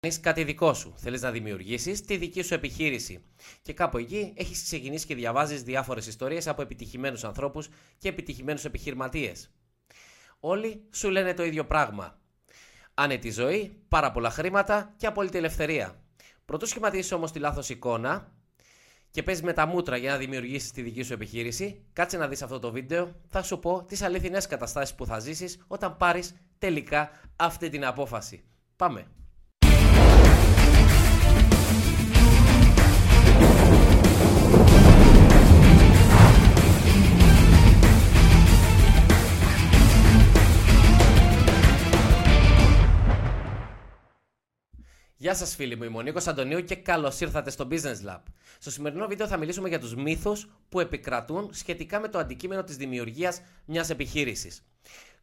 κάνεις κάτι δικό σου. Θέλεις να δημιουργήσεις τη δική σου επιχείρηση. Και κάπου εκεί έχεις ξεκινήσει και διαβάζεις διάφορες ιστορίες από επιτυχημένους ανθρώπους και επιτυχημένους επιχειρηματίες. Όλοι σου λένε το ίδιο πράγμα. Άνετη ζωή, πάρα πολλά χρήματα και απόλυτη ελευθερία. Πρωτού σχηματίσεις όμως τη λάθος εικόνα και παίζει με τα μούτρα για να δημιουργήσεις τη δική σου επιχείρηση, κάτσε να δεις αυτό το βίντεο. Θα σου πω τις αληθινές καταστάσεις που θα ζήσεις όταν πάρεις τελικά αυτή την απόφαση. Πάμε. Γεια σας, φίλοι μου, είμαι ο Νίκος Αντωνίου και καλώς ήρθατε στο Business Lab. Στο σημερινό βίντεο θα μιλήσουμε για τους μύθους που επικρατούν σχετικά με το αντικείμενο της δημιουργίας μιας επιχείρησης.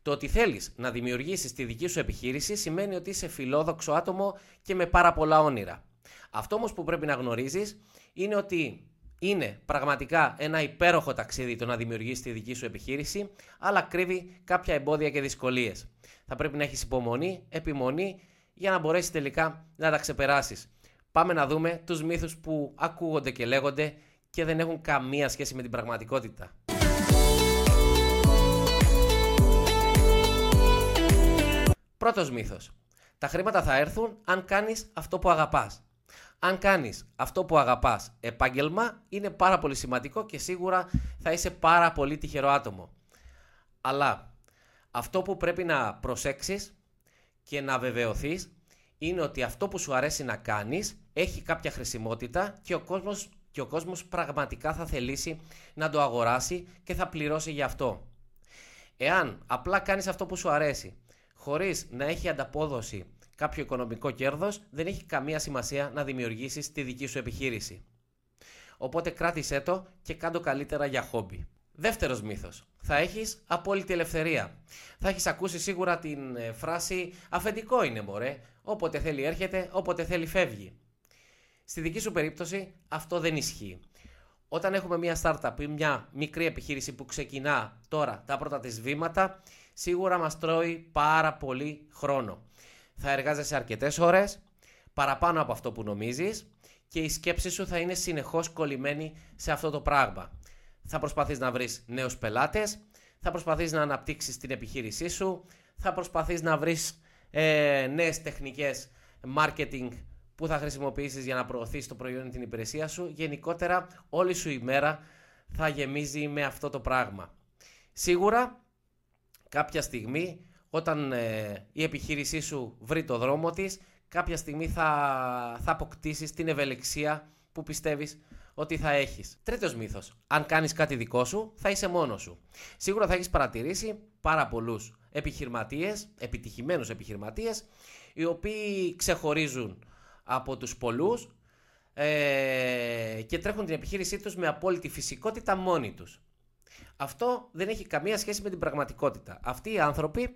Το ότι θέλεις να δημιουργήσεις τη δική σου επιχείρηση σημαίνει ότι είσαι φιλόδοξο άτομο και με πάρα πολλά όνειρα. Αυτό όμως που πρέπει να γνωρίζεις είναι ότι είναι πραγματικά ένα υπέροχο ταξίδι το να δημιουργήσεις τη δική σου επιχείρηση, αλλά κρύβει κάποια εμπόδια και δυσκολίες. Θα πρέπει να έχεις υπομονή, επιμονή για να μπορέσεις τελικά να τα ξεπεράσεις. Πάμε να δούμε τους μύθους που ακούγονται και λέγονται και δεν έχουν καμία σχέση με την πραγματικότητα. Πρώτος μύθος. Τα χρήματα θα έρθουν αν κάνεις αυτό που αγαπάς. Αν κάνεις αυτό που αγαπάς επάγγελμα, είναι πάρα πολύ σημαντικό και σίγουρα θα είσαι πάρα πολύ τυχερό άτομο. Αλλά αυτό που πρέπει να προσέξεις και να βεβαιωθείς είναι ότι αυτό που σου αρέσει να κάνεις έχει κάποια χρησιμότητα και ο κόσμος, και ο κόσμος πραγματικά θα θελήσει να το αγοράσει και θα πληρώσει γι' αυτό. Εάν απλά κάνεις αυτό που σου αρέσει χωρίς να έχει ανταπόδοση κάποιο οικονομικό κέρδος, δεν έχει καμία σημασία να δημιουργήσεις τη δική σου επιχείρηση. Οπότε κράτησέ το και κάντο καλύτερα για χόμπι. Δεύτερος μύθος. Θα έχεις απόλυτη ελευθερία. Θα έχεις ακούσει σίγουρα την ε, φράση «αφεντικό είναι μωρέ, όποτε θέλει έρχεται, όποτε θέλει φεύγει». Στη δική σου περίπτωση αυτό δεν ισχύει. Όταν έχουμε μια startup ή μια μικρή επιχείρηση που ξεκινά τώρα τα πρώτα της βήματα, σίγουρα μας τρώει πάρα πολύ χρόνο. Θα εργάζεσαι αρκετές ώρες, παραπάνω από αυτό που νομίζεις και η σκέψη σου θα είναι συνεχώς κολλημένη σε αυτό το πράγμα θα προσπαθείς να βρεις νέους πελάτες, θα προσπαθείς να αναπτύξεις την επιχείρησή σου, θα προσπαθείς να βρεις ε, νέες τεχνικές marketing που θα χρησιμοποιήσεις για να προωθείς το προϊόν ή την υπηρεσία σου. Γενικότερα όλη σου η μέρα θα γεμίζει με αυτό το πράγμα. Σίγουρα κάποια στιγμή όταν ε, η επιχείρησή σου βρει το δρόμο της, κάποια στιγμή θα, θα αποκτήσεις την ευελιξία που πιστεύεις ότι θα έχεις. Τρίτος μύθος. Αν κάνεις κάτι δικό σου, θα είσαι μόνος σου. Σίγουρα θα έχεις παρατηρήσει πάρα πολλούς επιχειρηματίες, επιτυχημένους επιχειρηματίες, οι οποίοι ξεχωρίζουν από τους πολλούς ε, και τρέχουν την επιχείρησή τους με απόλυτη φυσικότητα μόνοι τους. Αυτό δεν έχει καμία σχέση με την πραγματικότητα. Αυτοί οι άνθρωποι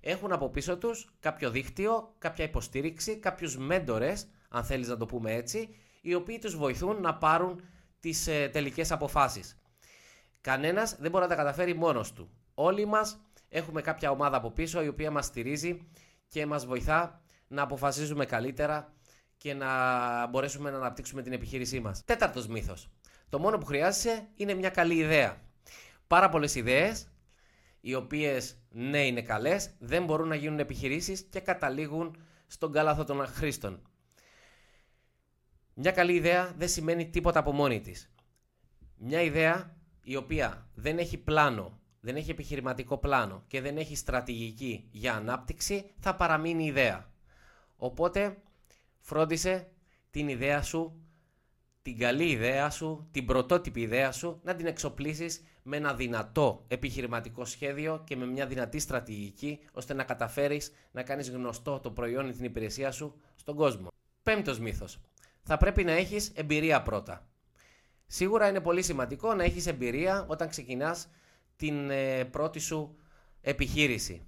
έχουν από πίσω τους κάποιο δίκτυο, κάποια υποστήριξη, κάποιους μέντορες, αν θέλεις να το πούμε έτσι, οι οποίοι τους βοηθούν να πάρουν τις ε, τελικές αποφάσεις. Κανένας δεν μπορεί να τα καταφέρει μόνος του. Όλοι μας έχουμε κάποια ομάδα από πίσω η οποία μας στηρίζει και μας βοηθά να αποφασίζουμε καλύτερα και να μπορέσουμε να αναπτύξουμε την επιχείρησή μας. Τέταρτος μύθος. Το μόνο που χρειάζεσαι είναι μια καλή ιδέα. Πάρα πολλές ιδέες, οι οποίες ναι είναι καλές, δεν μπορούν να γίνουν επιχειρήσεις και καταλήγουν στον κάλαθο των χρήστων. Μια καλή ιδέα δεν σημαίνει τίποτα από μόνη της. Μια ιδέα η οποία δεν έχει πλάνο, δεν έχει επιχειρηματικό πλάνο και δεν έχει στρατηγική για ανάπτυξη θα παραμείνει ιδέα. Οπότε φρόντισε την ιδέα σου, την καλή ιδέα σου, την πρωτότυπη ιδέα σου να την εξοπλίσεις με ένα δυνατό επιχειρηματικό σχέδιο και με μια δυνατή στρατηγική ώστε να καταφέρεις να κάνεις γνωστό το προϊόν ή την υπηρεσία σου στον κόσμο. Πέμπτος μύθος θα πρέπει να έχεις εμπειρία πρώτα. Σίγουρα είναι πολύ σημαντικό να έχεις εμπειρία όταν ξεκινάς την ε, πρώτη σου επιχείρηση.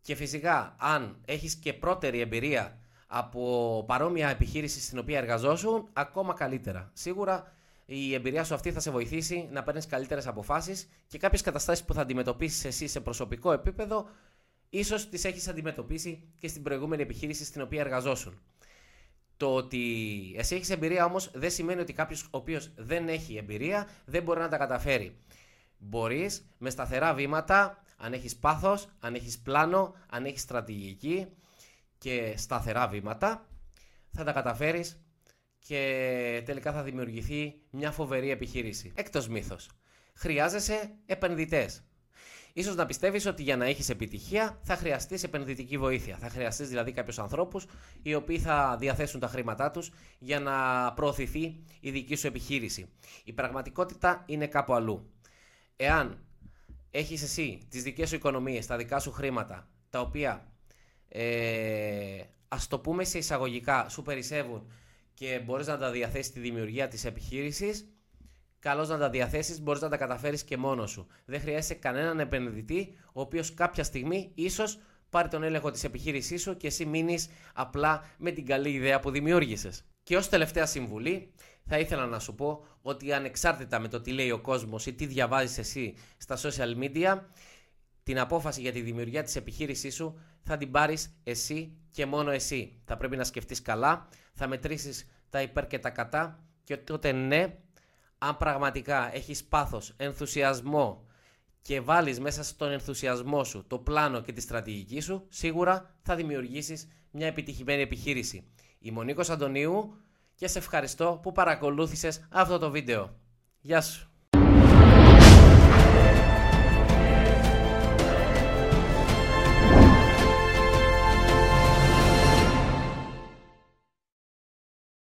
Και φυσικά αν έχεις και πρώτερη εμπειρία από παρόμοια επιχείρηση στην οποία εργαζόσουν, ακόμα καλύτερα. Σίγουρα η εμπειρία σου αυτή θα σε βοηθήσει να παίρνεις καλύτερες αποφάσεις και κάποιες καταστάσεις που θα αντιμετωπίσεις εσύ σε προσωπικό επίπεδο ίσως τις έχεις αντιμετωπίσει και στην προηγούμενη επιχείρηση στην οποία εργαζόσουν. Το ότι εσύ έχεις εμπειρία όμως δεν σημαίνει ότι κάποιος ο οποίος δεν έχει εμπειρία δεν μπορεί να τα καταφέρει. Μπορείς με σταθερά βήματα, αν έχεις πάθος, αν έχεις πλάνο, αν έχεις στρατηγική και σταθερά βήματα, θα τα καταφέρεις και τελικά θα δημιουργηθεί μια φοβερή επιχείρηση. Έκτος μύθος. Χρειάζεσαι επενδυτές. Ίσως να πιστεύεις ότι για να έχεις επιτυχία θα χρειαστείς επενδυτική βοήθεια. Θα χρειαστείς δηλαδή κάποιους ανθρώπους οι οποίοι θα διαθέσουν τα χρήματά τους για να προωθηθεί η δική σου επιχείρηση. Η πραγματικότητα είναι κάπου αλλού. Εάν έχεις εσύ τις δικές σου οικονομίες, τα δικά σου χρήματα, τα οποία ε, ας το πούμε σε εισαγωγικά σου περισσεύουν και μπορείς να τα διαθέσεις στη δημιουργία της επιχείρησης, καλώς να τα διαθέσεις, μπορείς να τα καταφέρεις και μόνος σου. Δεν χρειάζεσαι κανέναν επενδυτή, ο οποίος κάποια στιγμή ίσως πάρει τον έλεγχο της επιχείρησής σου και εσύ μείνεις απλά με την καλή ιδέα που δημιούργησες. Και ως τελευταία συμβουλή, θα ήθελα να σου πω ότι ανεξάρτητα με το τι λέει ο κόσμος ή τι διαβάζεις εσύ στα social media, την απόφαση για τη δημιουργία της επιχείρησής σου θα την πάρεις εσύ και μόνο εσύ. Θα πρέπει να σκεφτείς καλά, θα μετρήσεις τα υπέρ και τα κατά και τότε ναι, αν πραγματικά έχεις πάθος, ενθουσιασμό και βάλεις μέσα στον ενθουσιασμό σου το πλάνο και τη στρατηγική σου, σίγουρα θα δημιουργήσεις μια επιτυχημένη επιχείρηση. Είμαι ο Νίκος Αντωνίου και σε ευχαριστώ που παρακολούθησες αυτό το βίντεο. Γεια σου!